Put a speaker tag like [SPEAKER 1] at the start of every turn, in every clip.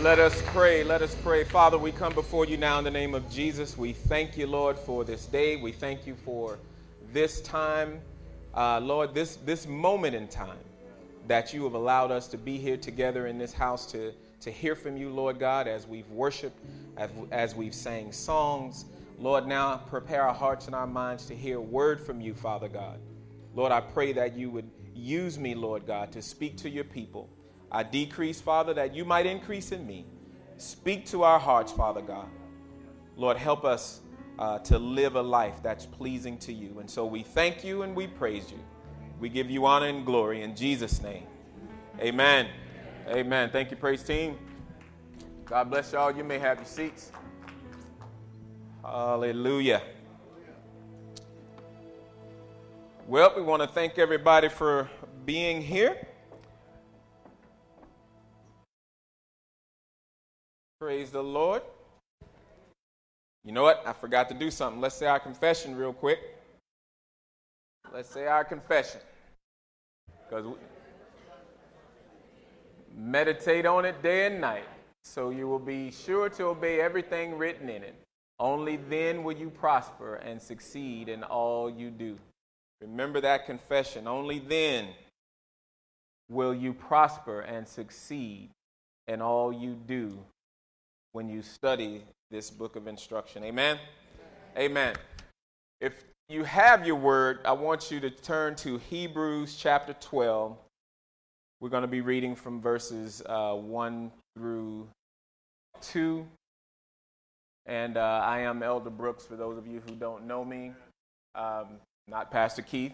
[SPEAKER 1] Let us pray. Let us pray. Father, we come before you now in the name of Jesus. We thank you, Lord, for this day. We thank you for this time, uh, Lord, this, this moment in time that you have allowed us to be here together in this house to, to hear from you, Lord God, as we've worshiped, as, as we've sang songs. Lord, now prepare our hearts and our minds to hear word from you, Father God. Lord, I pray that you would use me, Lord God, to speak to your people. I decrease, Father, that you might increase in me. Speak to our hearts, Father God. Lord, help us uh, to live a life that's pleasing to you. And so we thank you and we praise you. We give you honor and glory in Jesus' name. Amen. Amen. Amen. Thank you, praise team. God bless y'all. You may have your seats. Hallelujah. Well, we want to thank everybody for being here. Praise the Lord. You know what? I forgot to do something. Let's say our confession real quick. Let's say our confession. Because meditate on it day and night, so you will be sure to obey everything written in it. Only then will you prosper and succeed in all you do. Remember that confession. Only then will you prosper and succeed in all you do when you study this book of instruction. Amen? Amen? Amen. If you have your word, I want you to turn to Hebrews chapter 12. We're going to be reading from verses uh, 1 through 2. And uh, I am Elder Brooks, for those of you who don't know me. Um, not Pastor Keith.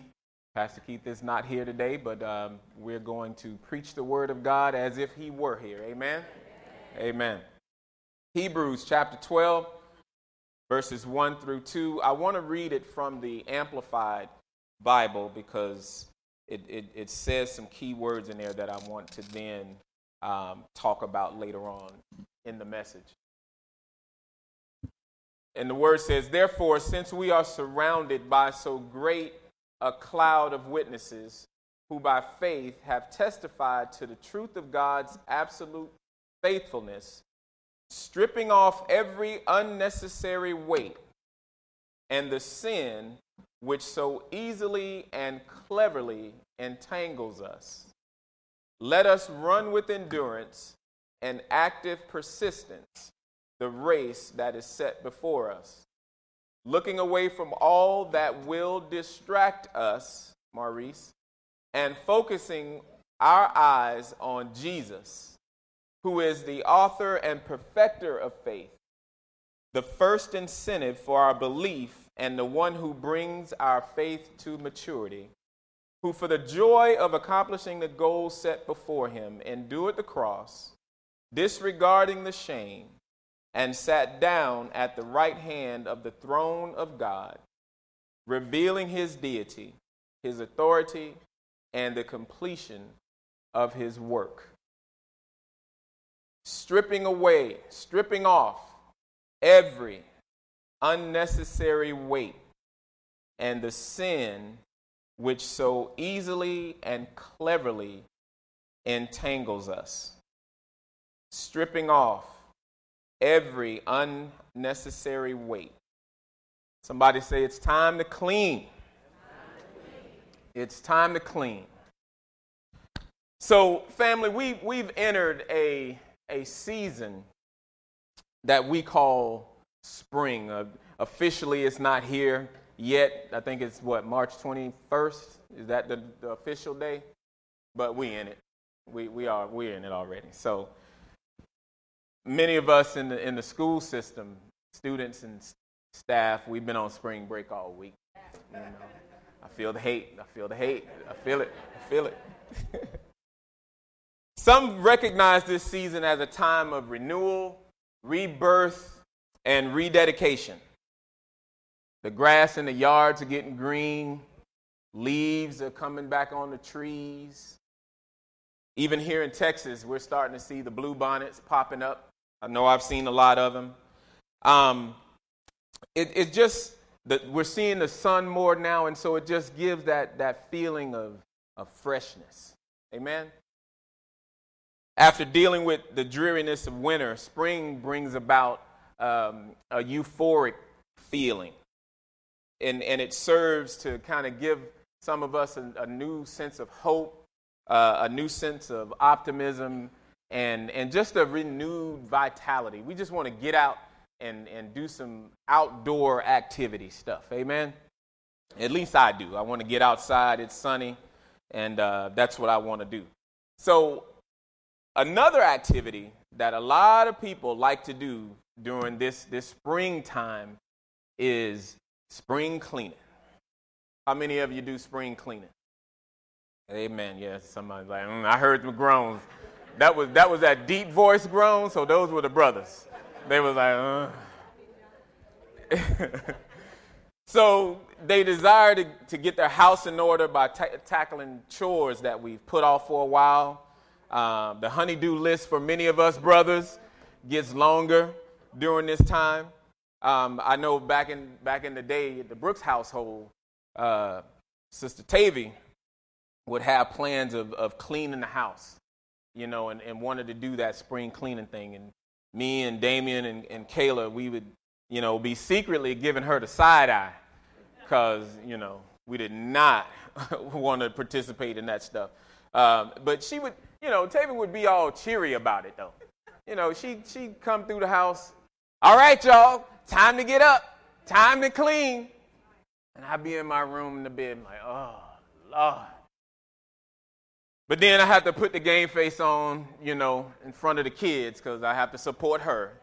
[SPEAKER 1] Pastor Keith is not here today, but um, we're going to preach the word of God as if he were here. Amen? Amen. Amen. Hebrews chapter 12, verses 1 through 2. I want to read it from the Amplified Bible because it, it, it says some key words in there that I want to then um, talk about later on in the message. And the word says, Therefore, since we are surrounded by so great a cloud of witnesses who by faith have testified to the truth of God's absolute faithfulness, stripping off every unnecessary weight and the sin which so easily and cleverly entangles us. Let us run with endurance and active persistence the race that is set before us, looking away from all that will distract us, Maurice, and focusing our eyes on Jesus who is the author and perfecter of faith, the first incentive for our belief, and the one who brings our faith to maturity, who for the joy of accomplishing the goal set before him endured the cross, disregarding the shame, and sat down at the right hand of the throne of God, revealing his deity, his authority, and the completion of his work stripping away, stripping off every unnecessary weight and the sin which so easily and cleverly entangles us, stripping off every unnecessary weight. Somebody say, It's time to clean. It's time to clean. So, family, we, we've entered a a season that we call spring. Uh, officially, it's not here yet. I think it's what, March 21st? Is that the, the official day? But we in it. We, we are, we're in it already. So many of us in the, in the school system, students and staff, we've been on spring break all week. You know, I feel the hate. I feel the hate. I feel it. I feel it. Some recognize this season as a time of renewal, rebirth, and rededication. The grass in the yards are getting green, leaves are coming back on the trees. Even here in Texas, we're starting to see the bluebonnets popping up. I know I've seen a lot of them. Um, it, it's just that we're seeing the sun more now, and so it just gives that, that feeling of, of freshness. Amen? After dealing with the dreariness of winter, spring brings about um, a euphoric feeling. And, and it serves to kind of give some of us a, a new sense of hope, uh, a new sense of optimism, and, and just a renewed vitality. We just want to get out and, and do some outdoor activity stuff. Amen? At least I do. I want to get outside, it's sunny, and uh, that's what I want to do. So Another activity that a lot of people like to do during this, this springtime is spring cleaning. How many of you do spring cleaning? Amen. Yes, somebody's like, mm, I heard the groans. That was, that was that deep voice groan, so those were the brothers. They was like, uh. so they desire to, to get their house in order by t- tackling chores that we've put off for a while um, the honeydew list for many of us brothers gets longer during this time. Um, I know back in back in the day, the Brooks household, uh, Sister Tavy would have plans of, of cleaning the house, you know, and, and wanted to do that spring cleaning thing. And me and Damien and, and Kayla, we would, you know, be secretly giving her the side eye because, you know, we did not want to participate in that stuff. Um, but she would, you know, Taven would be all cheery about it though. You know, she she come through the house. All right, y'all, time to get up, time to clean. And I'd be in my room in the bed, I'm like, oh Lord. But then I have to put the game face on, you know, in front of the kids because I have to support her,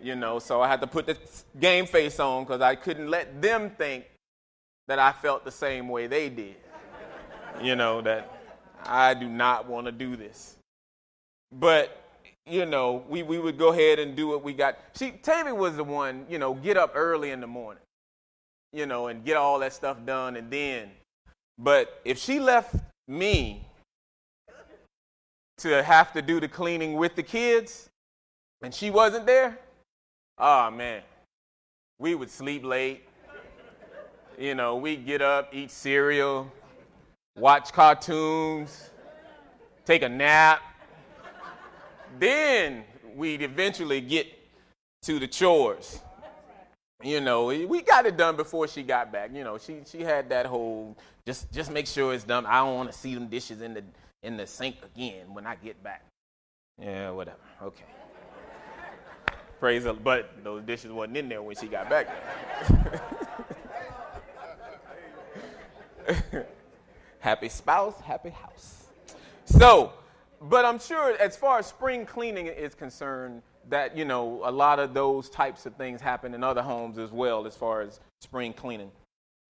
[SPEAKER 1] you know. So I had to put the game face on because I couldn't let them think that I felt the same way they did, you know, that I do not want to do this. But, you know, we, we would go ahead and do what we got. She, Tammy was the one, you know, get up early in the morning, you know, and get all that stuff done and then. But if she left me to have to do the cleaning with the kids and she wasn't there, oh man, we would sleep late. You know, we get up, eat cereal, watch cartoons, take a nap. Then we'd eventually get to the chores. You know, we got it done before she got back. You know, she she had that whole just just make sure it's done. I don't want to see them dishes in the in the sink again when I get back. Yeah, whatever. Okay. Praise the but those dishes wasn't in there when she got back. happy spouse, happy house. So, but I'm sure as far as spring cleaning is concerned, that, you know, a lot of those types of things happen in other homes as well as far as spring cleaning.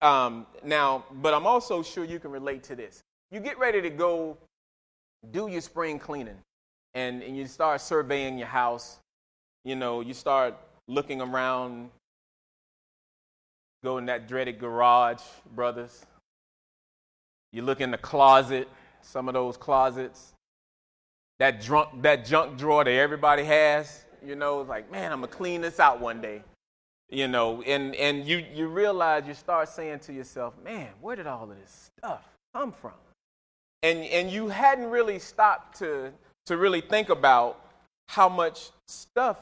[SPEAKER 1] Um, now, but I'm also sure you can relate to this. You get ready to go do your spring cleaning and, and you start surveying your house. You know, you start looking around, go in that dreaded garage, brothers. You look in the closet, some of those closets, that drunk, that junk drawer that everybody has, you know, like, man, I'm gonna clean this out one day. You know, and, and you, you realize you start saying to yourself, man, where did all of this stuff come from? And and you hadn't really stopped to to really think about how much stuff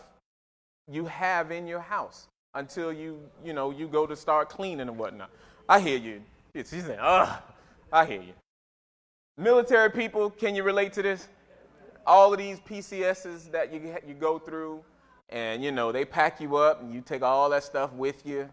[SPEAKER 1] you have in your house until you, you know, you go to start cleaning and whatnot. I hear you. She's saying, ugh. I hear you. Military people, can you relate to this? All of these PCSs that you, you go through, and you know, they pack you up and you take all that stuff with you.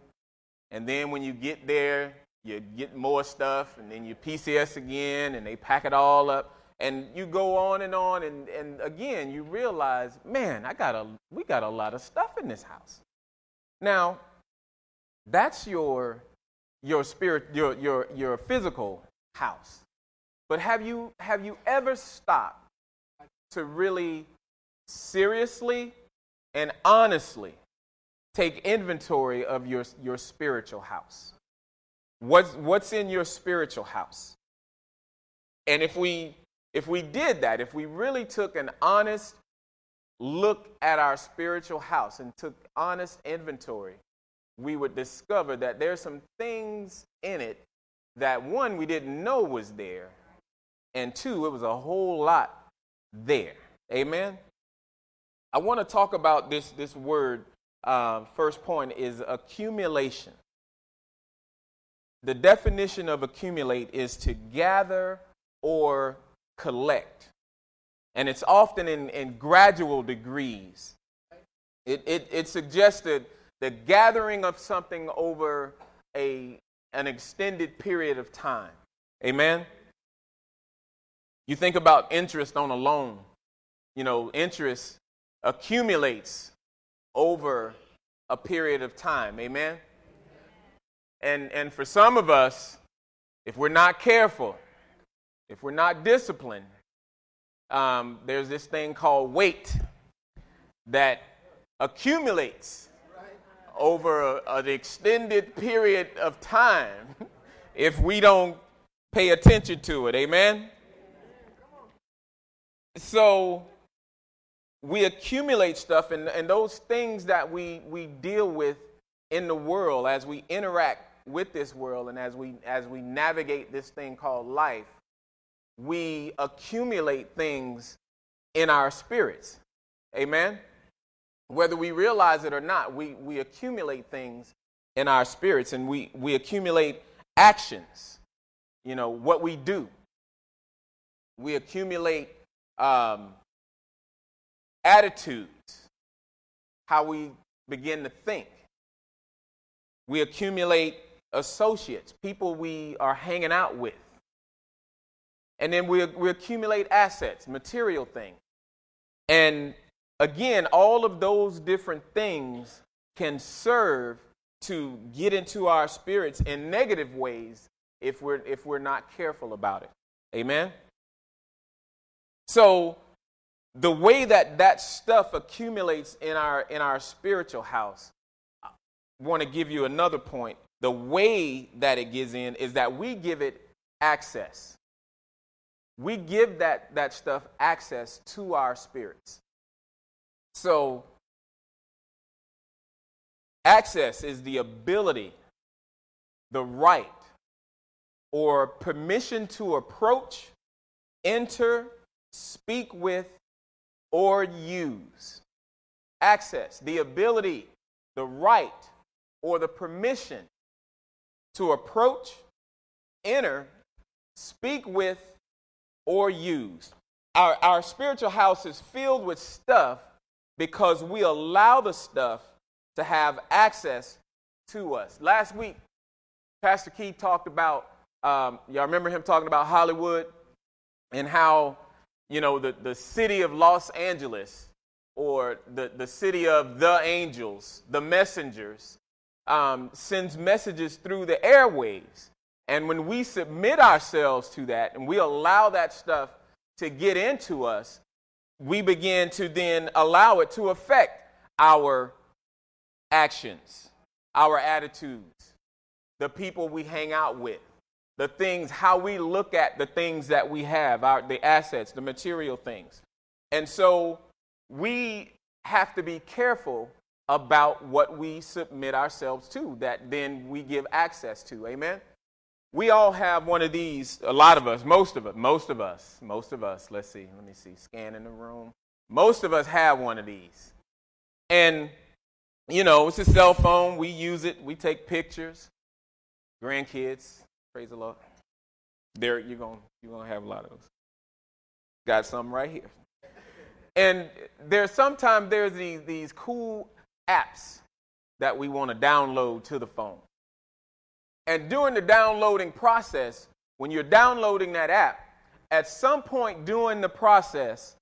[SPEAKER 1] And then when you get there, you get more stuff, and then you PCS again, and they pack it all up. And you go on and on, and, and again, you realize, man, I got a, we got a lot of stuff in this house. Now, that's your, your spirit, your, your, your physical house. But have you, have you ever stopped to really seriously and honestly take inventory of your, your spiritual house? What's, what's in your spiritual house? And if we, if we did that, if we really took an honest look at our spiritual house and took honest inventory, we would discover that there's some things in it that one we didn't know was there, and two, it was a whole lot there. Amen. I want to talk about this this word. Uh, first point is accumulation. The definition of accumulate is to gather or collect, and it's often in, in gradual degrees. It, it, it suggested the gathering of something over a an extended period of time. Amen? You think about interest on a loan. You know, interest accumulates over a period of time. Amen? And, and for some of us, if we're not careful, if we're not disciplined, um, there's this thing called weight that accumulates over a, an extended period of time if we don't pay attention to it. Amen? So we accumulate stuff, and, and those things that we, we deal with in the world as we interact with this world and as we, as we navigate this thing called life, we accumulate things in our spirits. Amen? Whether we realize it or not, we, we accumulate things in our spirits and we, we accumulate actions, you know, what we do. We accumulate um, attitudes, how we begin to think. We accumulate associates, people we are hanging out with. And then we, we accumulate assets, material things. And Again, all of those different things can serve to get into our spirits in negative ways if we're, if we're not careful about it. Amen? So, the way that that stuff accumulates in our, in our spiritual house, I want to give you another point. The way that it gets in is that we give it access. We give that, that stuff access to our spirits. So, access is the ability, the right, or permission to approach, enter, speak with, or use. Access, the ability, the right, or the permission to approach, enter, speak with, or use. Our, our spiritual house is filled with stuff because we allow the stuff to have access to us. Last week, Pastor Keith talked about, um, y'all remember him talking about Hollywood and how, you know, the, the city of Los Angeles or the, the city of the angels, the messengers, um, sends messages through the airwaves. And when we submit ourselves to that and we allow that stuff to get into us, we begin to then allow it to affect our actions, our attitudes, the people we hang out with, the things, how we look at the things that we have, our, the assets, the material things. And so we have to be careful about what we submit ourselves to, that then we give access to. Amen? We all have one of these, a lot of us, most of us, most of us, most of us. Let's see, let me see, scan in the room. Most of us have one of these. And, you know, it's a cell phone. We use it, we take pictures. Grandkids, praise the Lord. There, you're going you're gonna have a lot of those. Got some right here. And there's sometimes there's these, these cool apps that we want to download to the phone. And during the downloading process, when you're downloading that app, at some point during the process,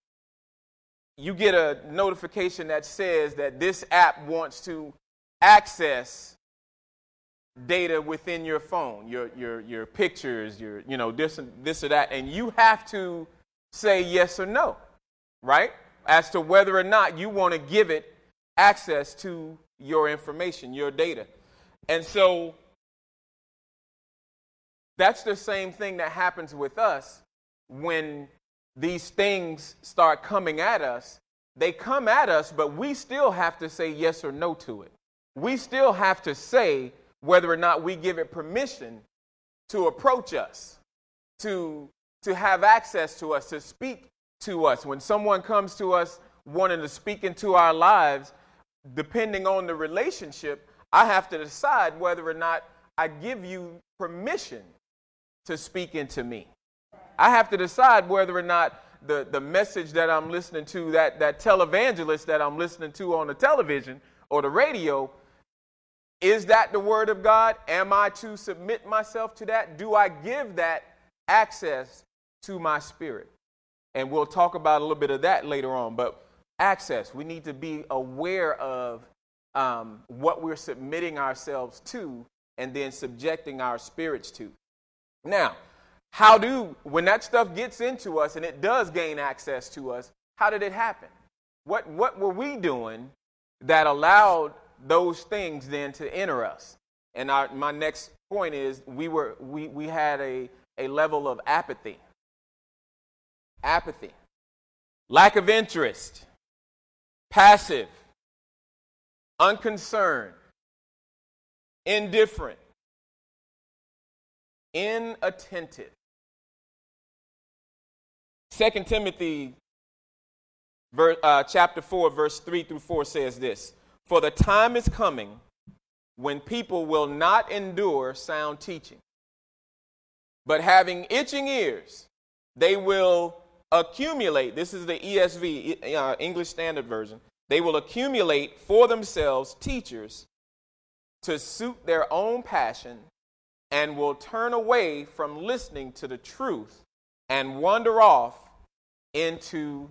[SPEAKER 1] you get a notification that says that this app wants to access data within your phone, your, your, your pictures, your, you know, this, this or that, and you have to say yes or no, right? As to whether or not you want to give it access to your information, your data. And so that's the same thing that happens with us when these things start coming at us. They come at us, but we still have to say yes or no to it. We still have to say whether or not we give it permission to approach us, to, to have access to us, to speak to us. When someone comes to us wanting to speak into our lives, depending on the relationship, I have to decide whether or not I give you permission to speak into me. I have to decide whether or not the, the message that I'm listening to, that, that televangelist that I'm listening to on the television or the radio, is that the Word of God? Am I to submit myself to that? Do I give that access to my spirit? And we'll talk about a little bit of that later on. But access, we need to be aware of um, what we're submitting ourselves to and then subjecting our spirits to. Now, how do, when that stuff gets into us and it does gain access to us, how did it happen? What, what were we doing that allowed those things then to enter us? And our, my next point is we, were, we, we had a, a level of apathy. Apathy, lack of interest, passive, unconcerned, indifferent, inattentive. Second Timothy verse, uh, chapter 4, verse 3 through 4 says this For the time is coming when people will not endure sound teaching, but having itching ears, they will accumulate. This is the ESV, uh, English Standard Version. They will accumulate for themselves teachers to suit their own passion and will turn away from listening to the truth and wander off into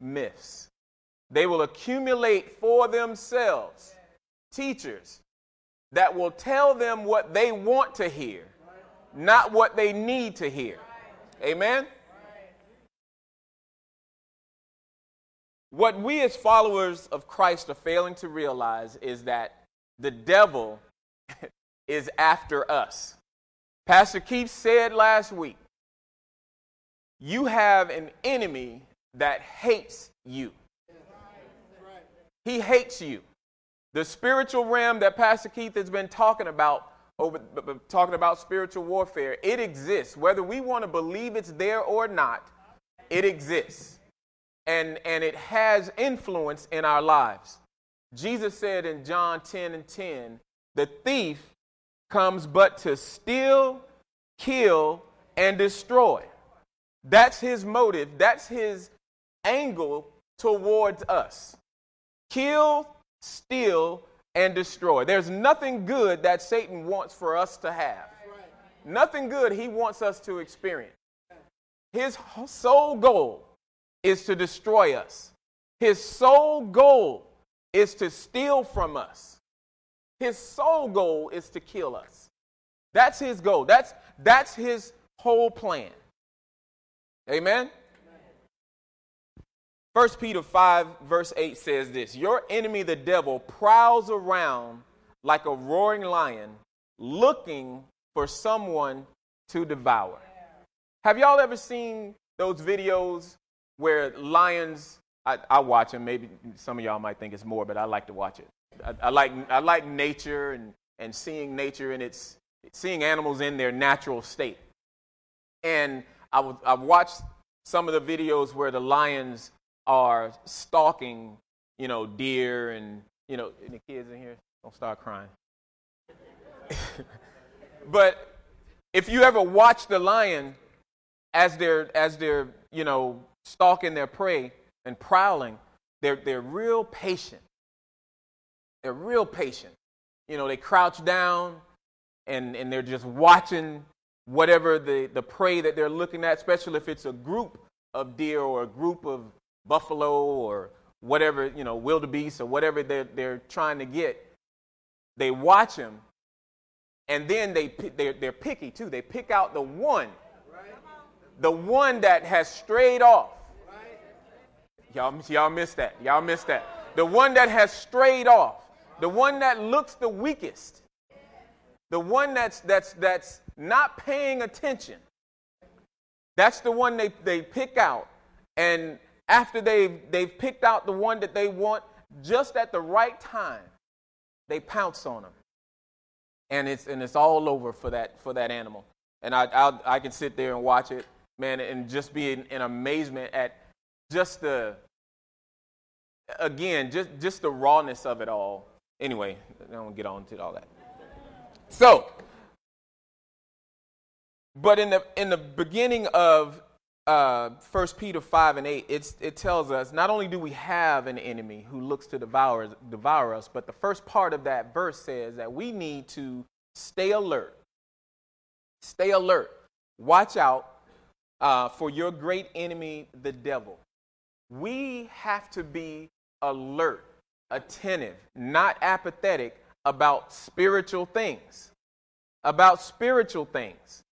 [SPEAKER 1] myths. They will accumulate for themselves teachers that will tell them what they want to hear, not what they need to hear. Amen? What we as followers of Christ are failing to realize is that the devil is after us. Pastor Keith said last week, you have an enemy that hates you. He hates you. The spiritual realm that Pastor Keith has been talking about over talking about spiritual warfare, it exists. Whether we want to believe it's there or not, it exists. And and it has influence in our lives. Jesus said in John 10 and 10, the thief comes but to steal, kill, and destroy. That's his motive. That's his angle towards us. Kill, steal, and destroy. There's nothing good that Satan wants for us to have, nothing good he wants us to experience. His sole goal is to destroy us, his sole goal is to steal from us, his sole goal is to kill us. That's his goal. That's, that's his whole plan. Amen? 1 Peter 5, verse 8 says this Your enemy, the devil, prowls around like a roaring lion looking for someone to devour. Yeah. Have y'all ever seen those videos where lions? I, I watch them. Maybe some of y'all might think it's more, but I like to watch it I, I, like, I like nature and, and seeing nature in its, seeing animals in their natural state. And I w- I've watched some of the videos where the lions are stalking, you know, deer and, you know, any the kids in here, don't start crying. but if you ever watch the lion as they're, as they're, you know, stalking their prey and prowling, they're, they're real patient. They're real patient. You know, they crouch down and, and they're just watching whatever the, the prey that they're looking at, especially if it's a group of deer or a group of buffalo or whatever, you know, wildebeest or whatever they're, they're trying to get. They watch them and then they, they're, they're picky too. They pick out the one, the one that has strayed off. Y'all, y'all missed that. Y'all missed that. The one that has strayed off. The one that looks the weakest. The one that's, that's, that's not paying attention. That's the one they, they pick out. And after they've, they've picked out the one that they want, just at the right time, they pounce on them. And it's, and it's all over for that, for that animal. And I, I, I can sit there and watch it, man, and just be in, in amazement at just the, again, just, just the rawness of it all anyway, I don't get on to all that. So, but in the in the beginning of uh, First uh, Peter five and eight, it tells us not only do we have an enemy who looks to devour devour us, but the first part of that verse says that we need to stay alert, stay alert, watch out uh, for your great enemy, the devil. We have to be alert attentive, not apathetic about spiritual things. About spiritual things.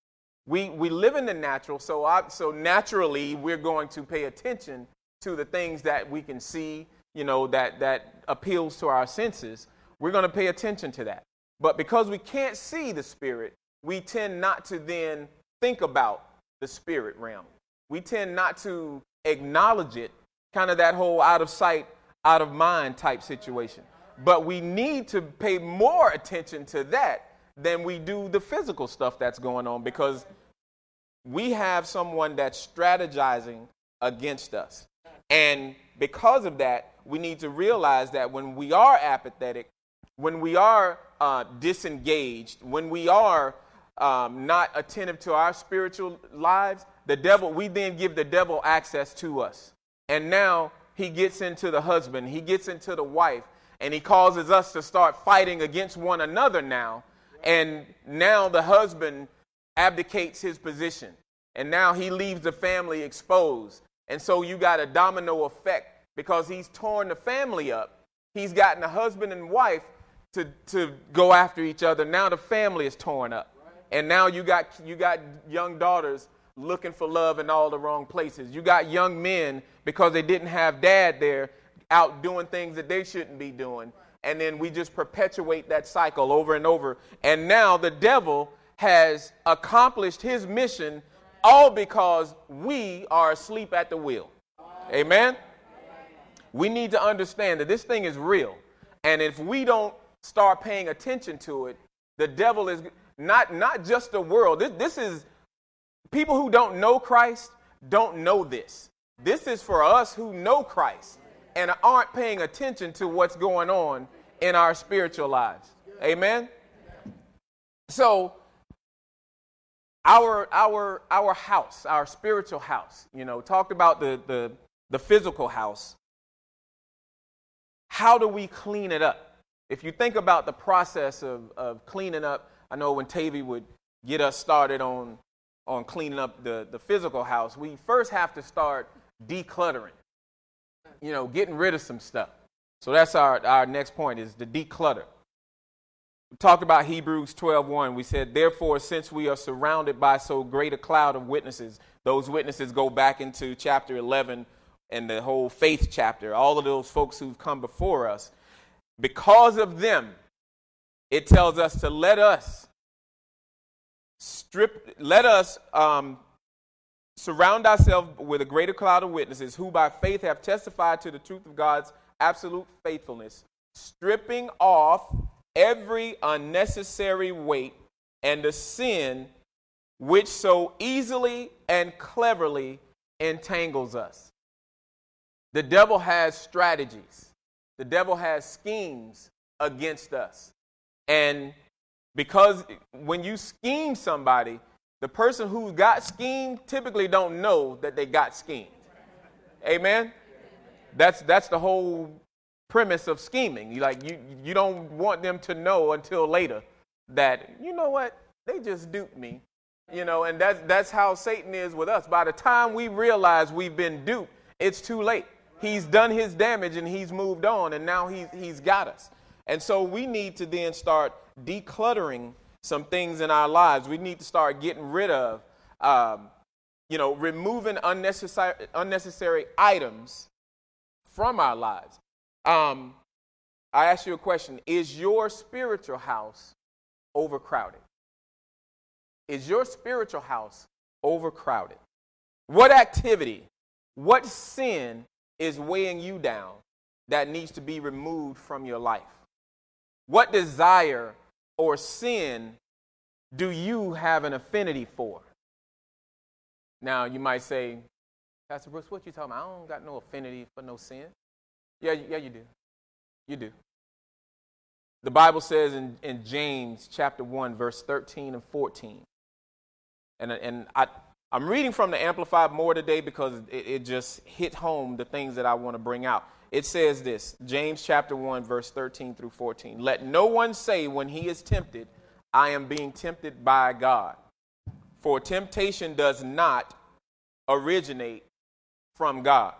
[SPEAKER 1] We, we live in the natural, so, I, so naturally we're going to pay attention to the things that we can see, you know, that, that appeals to our senses. We're going to pay attention to that. But because we can't see the spirit, we tend not to then think about the spirit realm. We tend not to acknowledge it, kind of that whole out of sight, out of mind type situation. But we need to pay more attention to that than we do the physical stuff that's going on because we have someone that's strategizing against us. And because of that, we need to realize that when we are apathetic, when we are uh, disengaged, when we are um, not attentive to our spiritual lives, the devil, we then give the devil access to us. And now he gets into the husband, he gets into the wife, and he causes us to start fighting against one another now. And now the husband abdicates his position, and now he leaves the family exposed. And so you got a domino effect because he's torn the family up. He's gotten the husband and wife to, to go after each other. Now the family is torn up. And now you got, you got young daughters looking for love in all the wrong places. You got young men, because they didn't have dad there, out doing things that they shouldn't be doing. And then we just perpetuate that cycle over and over. And now the devil has accomplished his mission all because we are asleep at the wheel. Amen? We need to understand that this thing is real. And if we don't start paying attention to it, the devil is not, not just the world. This, this is People who don't know Christ don't know this. This is for us who know Christ and aren't paying attention to what's going on in our spiritual lives. Amen. So our our our house, our spiritual house, you know, talked about the the, the physical house. How do we clean it up? If you think about the process of, of cleaning up, I know when Tavy would get us started on on cleaning up the, the physical house, we first have to start decluttering, you know, getting rid of some stuff. So that's our, our next point is to declutter. We talked about Hebrews 12.1. We said, therefore, since we are surrounded by so great a cloud of witnesses, those witnesses go back into chapter 11 and the whole faith chapter, all of those folks who've come before us. Because of them, it tells us to let us strip, let us um, surround ourselves with a greater cloud of witnesses who by faith have testified to the truth of God's absolute faithfulness, stripping off every unnecessary weight and the sin which so easily and cleverly entangles us. The devil has strategies. The devil has schemes against us. And because when you scheme somebody, the person who got schemed typically don't know that they got schemed. Amen? That's, that's the whole premise of scheming. You, like, you, you don't want them to know until later that, you know what, they just duped me. You know, and that's, that's how Satan is with us. By the time we realize we've been duped, it's too late. He's done his damage and he's moved on, and now he's, he's got us. And so we need to then start decluttering some things in our lives we need to start getting rid of. Um, you know, removing unnecessary, unnecessary items from our lives. Um, I ask you a question Is your spiritual house overcrowded? Is your spiritual house overcrowded? What activity, what sin is weighing you down that needs to be removed from your life? What desire or sin do you have an affinity for? Now, you might say, Pastor Brooks, what you talking about? I don't got no affinity for no sin. Yeah, yeah, you do. You do. The Bible says in, in James chapter 1, verse 13 and 14. And, and I, I'm reading from the Amplified more today because it, it just hit home the things that I want to bring out. It says this James chapter 1, verse 13 through 14. Let no one say when he is tempted, I am being tempted by God. For temptation does not originate from God,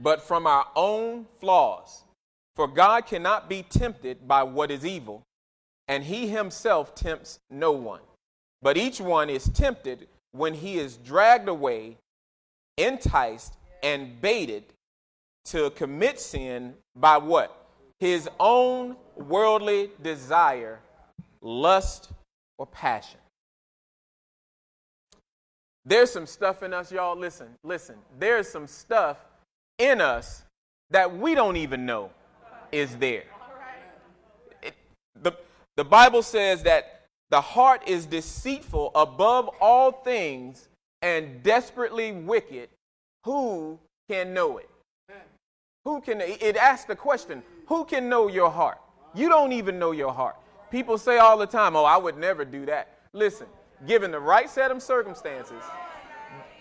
[SPEAKER 1] but from our own flaws. For God cannot be tempted by what is evil, and he himself tempts no one. But each one is tempted when he is dragged away, enticed, and baited to commit sin by what? His own worldly desire, lust, or passion. There's some stuff in us, y'all. Listen, listen. There's some stuff in us that we don't even know is there. It, the, the Bible says that the heart is deceitful above all things and desperately wicked. Who can know it? Who can, it asks the question, who can know your heart? You don't even know your heart. People say all the time, oh, I would never do that. Listen, given the right set of circumstances,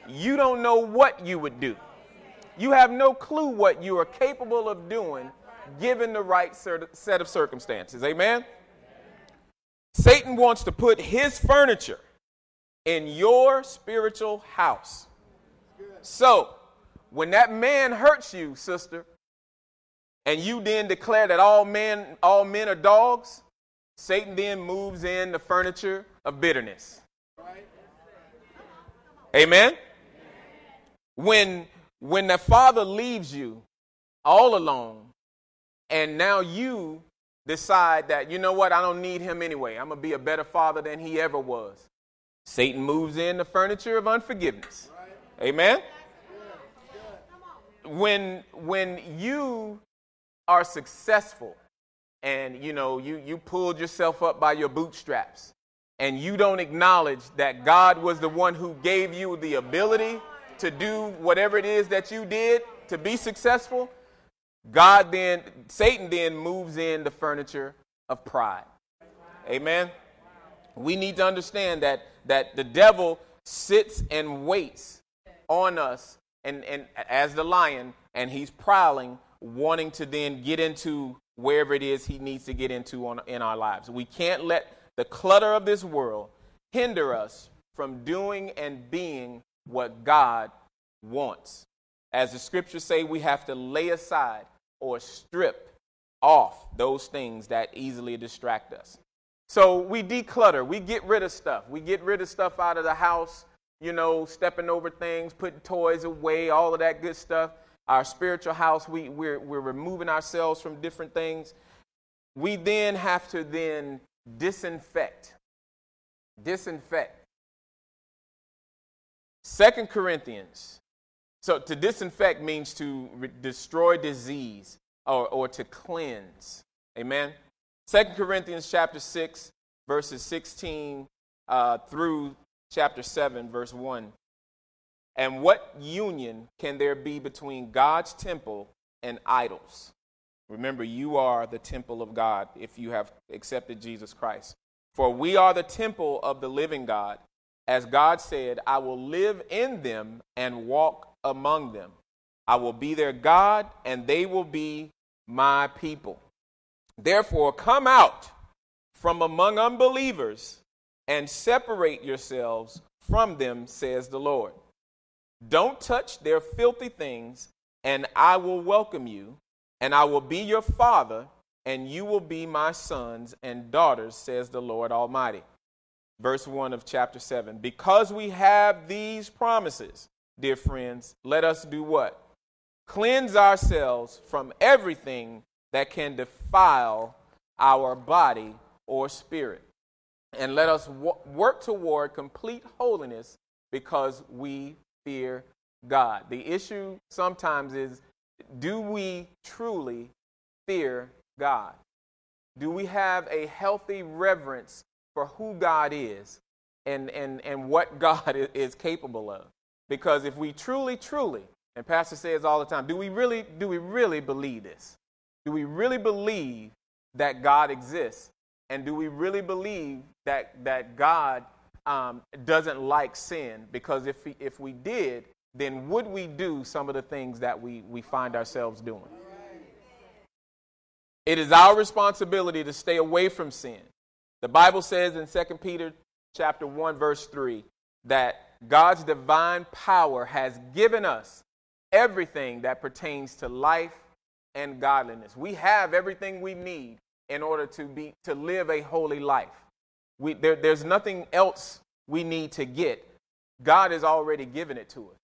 [SPEAKER 1] you don't know what you would do. You have no clue what you are capable of doing given the right set of circumstances. Amen? Satan wants to put his furniture in your spiritual house. So, when that man hurts you, sister, and you then declare that all men, all men are dogs, Satan then moves in the furniture of bitterness. Amen? When, when the father leaves you all alone, and now you decide that, you know what, I don't need him anyway. I'm going to be a better father than he ever was. Satan moves in the furniture of unforgiveness. Amen? when when you are successful and you know you you pulled yourself up by your bootstraps and you don't acknowledge that God was the one who gave you the ability to do whatever it is that you did to be successful, God then Satan then moves in the furniture of pride. Amen. We need to understand that that the devil sits and waits on us and, and as the lion, and he's prowling, wanting to then get into wherever it is he needs to get into on, in our lives. We can't let the clutter of this world hinder us from doing and being what God wants. As the scriptures say, we have to lay aside or strip off those things that easily distract us. So we declutter, we get rid of stuff. We get rid of stuff out of the house you know, stepping over things, putting toys away, all of that good stuff. Our spiritual house, we, we're, we're removing ourselves from different things. We then have to then disinfect. Disinfect. Second Corinthians. So to disinfect means to re- destroy disease or, or to cleanse. Amen. Second Corinthians chapter 6, verses 16 uh, through chapter 7, verse 1. And what union can there be between God's temple and idols? Remember, you are the temple of God if you have accepted Jesus Christ. For we are the temple of the living God. As God said, I will live in them and walk among them. I will be their God, and they will be my people. Therefore, come out from among unbelievers and separate yourselves from them, says the Lord. Don't touch their filthy things, and I will welcome you, and I will be your father, and you will be my sons and daughters, says the Lord Almighty. Verse 1 of chapter 7. Because we have these promises, dear friends, let us do what? Cleanse ourselves from everything that can defile our body or spirit. And let us wo- work toward complete holiness because we fear God. The issue sometimes is do we truly fear God? Do we have a healthy reverence for who God is and, and, and what God is capable of? Because if we truly, truly, and Pastor says all the time, do we really, do we really believe this? Do we really believe that God exists? And do we really believe that, that God um, doesn't like sin because if, he, if we did, then would we do some of the things that we, we find ourselves doing? It is our responsibility to stay away from sin. The Bible says in 2 Peter chapter 1 verse 3 that God's divine power has given us everything that pertains to life and godliness. We have everything we need in order to be to live a holy life. We, there, there's nothing else we need to get. God has already given it to us.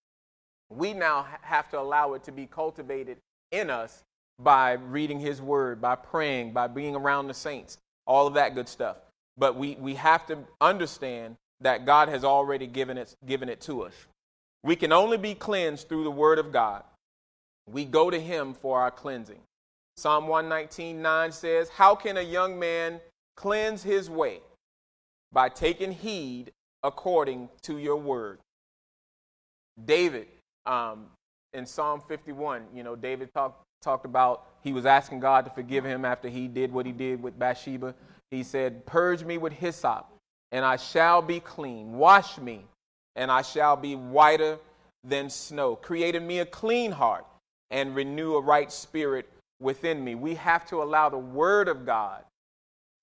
[SPEAKER 1] We now have to allow it to be cultivated in us by reading His Word, by praying, by being around the saints, all of that good stuff. But we, we have to understand that God has already given it, given it to us. We can only be cleansed through the Word of God. We go to Him for our cleansing. Psalm 119.9 says, How can a young man cleanse his way? by taking heed according to your word. David, um, in Psalm 51, you know, David talked talked about he was asking God to forgive him after he did what he did with Bathsheba. He said, Purge me with hyssop, and I shall be clean. Wash me, and I shall be whiter than snow. Create in me a clean heart, and renew a right spirit within me. We have to allow the Word of God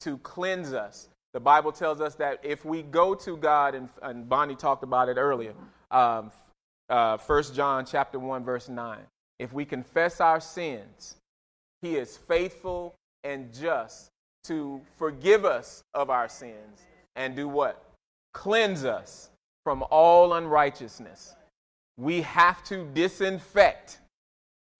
[SPEAKER 1] to cleanse us the Bible tells us that if we go to God, and, and Bonnie talked about it earlier, um, uh, 1 John chapter 1, verse 9. If we confess our sins, he is faithful and just to forgive us of our sins and do what? Cleanse us from all unrighteousness. We have to disinfect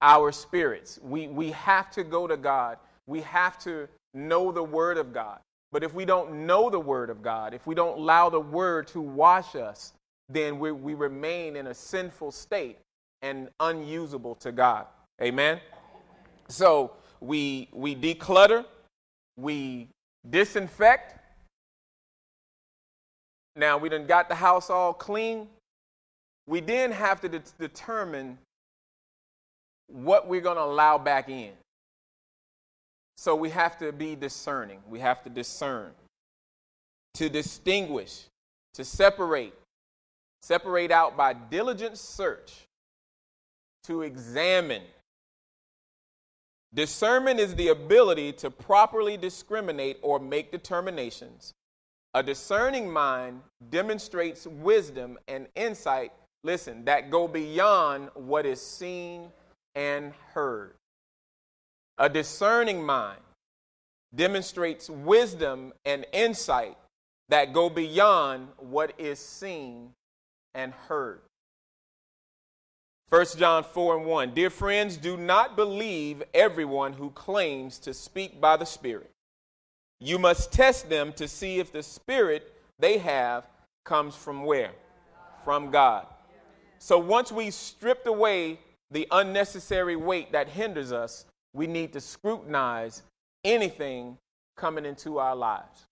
[SPEAKER 1] our spirits. We, we have to go to God. We have to know the Word of God. But if we don't know the Word of God, if we don't allow the Word to wash us, then we, we remain in a sinful state and unusable to God. Amen? So we, we declutter, we disinfect. Now we done got the house all clean. We then have to de- determine what we're going to allow back in. So we have to be discerning. We have to discern, to distinguish, to separate, separate out by diligent search, to examine. Discernment is the ability to properly discriminate or make determinations. A discerning mind demonstrates wisdom and insight, listen, that go beyond what is seen and heard. A discerning mind demonstrates wisdom and insight that go beyond what is seen and heard. 1 John 4 and 1 Dear friends, do not believe everyone who claims to speak by the Spirit. You must test them to see if the Spirit they have comes from where? From God. So once we stripped away the unnecessary weight that hinders us, we need to scrutinize anything coming into our lives.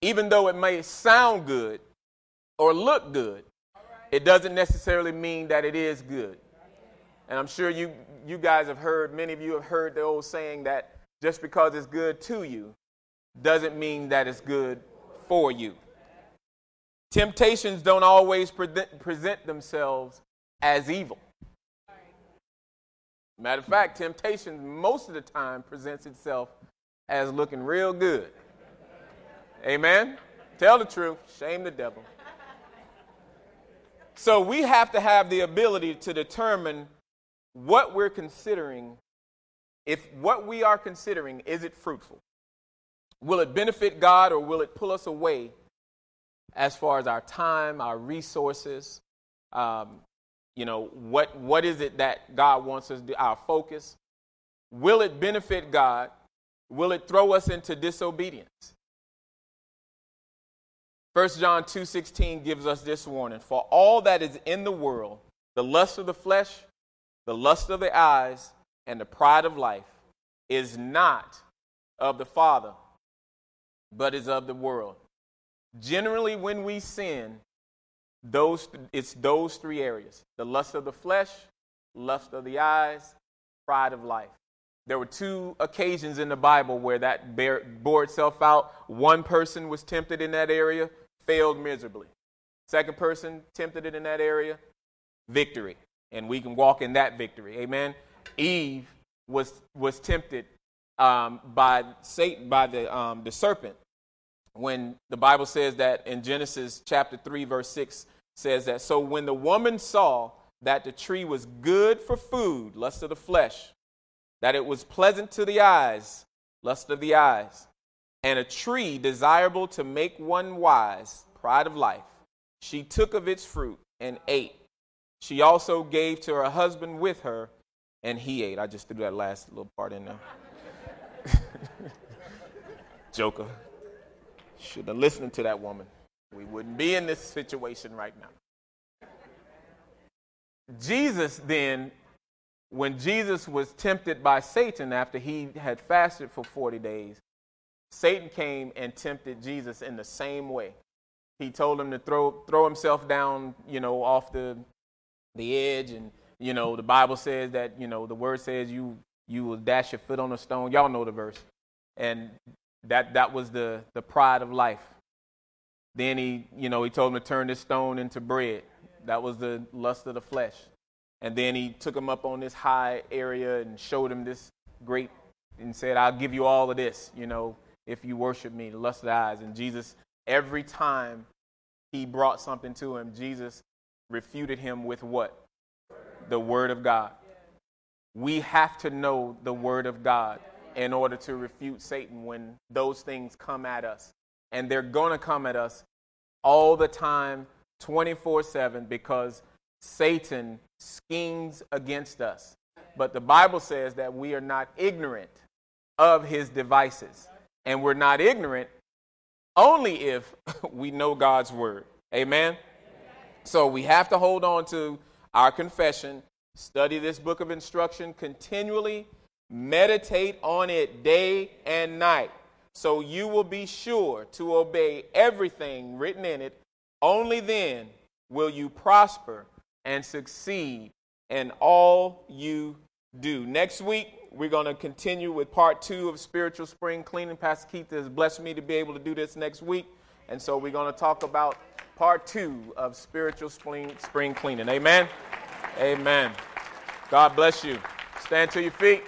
[SPEAKER 1] Even though it may sound good or look good, it doesn't necessarily mean that it is good. And I'm sure you, you guys have heard, many of you have heard the old saying that just because it's good to you doesn't mean that it's good for you. Temptations don't always pre- present themselves as evil. Matter of fact, temptation most of the time presents itself as looking real good. Amen? Tell the truth, shame the devil. So we have to have the ability to determine what we're considering. If what we are considering, is it fruitful? Will it benefit God or will it pull us away as far as our time, our resources, um, you know, what, what is it that God wants us to do? Our focus. Will it benefit God? Will it throw us into disobedience? 1 John 2:16 gives us this warning, for all that is in the world, the lust of the flesh, the lust of the eyes, and the pride of life is not of the Father, but is of the world. Generally when we sin, those, it's those three areas the lust of the flesh, lust of the eyes, pride of life. There were two occasions in the Bible where that bear, bore itself out. One person was tempted in that area, failed miserably. Second person tempted it in that area, victory. And we can walk in that victory. Amen. Eve was, was tempted um, by Satan, by the, um, the serpent, when the Bible says that in Genesis chapter 3, verse 6 says that, so when the woman saw that the tree was good for food, lust of the flesh, that it was pleasant to the eyes, lust of the eyes, and a tree desirable to make one wise, pride of life, she took of its fruit and ate. She also gave to her husband with her, and he ate. I just threw that last little part in there. Joker. Should have listened to that woman. We wouldn't be in this situation right now. Jesus then, when Jesus was tempted by Satan after he had fasted for 40 days, Satan came and tempted Jesus in the same way. He told him to throw, throw himself down, you know, off the, the edge. And, you know, the Bible says that, you know, the word says you, you will dash your foot on a stone. Y'all know the verse. And that, that was the, the pride of life. Then he, you know, he told him to turn this stone into bread. That was the lust of the flesh. And then he took him up on this high area and showed him this great and said, I'll give you all of this, you know, if you worship me, the lust of the eyes. And Jesus, every time he brought something to him, Jesus refuted him with what? The word of God. We have to know the word of God in order to refute Satan when those things come at us. And they're going to come at us all the time, 24 7, because Satan schemes against us. But the Bible says that we are not ignorant of his devices. And we're not ignorant only if we know God's word. Amen? So we have to hold on to our confession, study this book of instruction continually Meditate on it day and night, so you will be sure to obey everything written in it. Only then will you prosper and succeed in all you do. Next week, we're going to continue with part two of Spiritual Spring Cleaning. Pastor Keith has blessed me to be able to do this next week. And so we're going to talk about part two of Spiritual Spring, spring Cleaning. Amen. Amen. God bless you. Stand to your feet.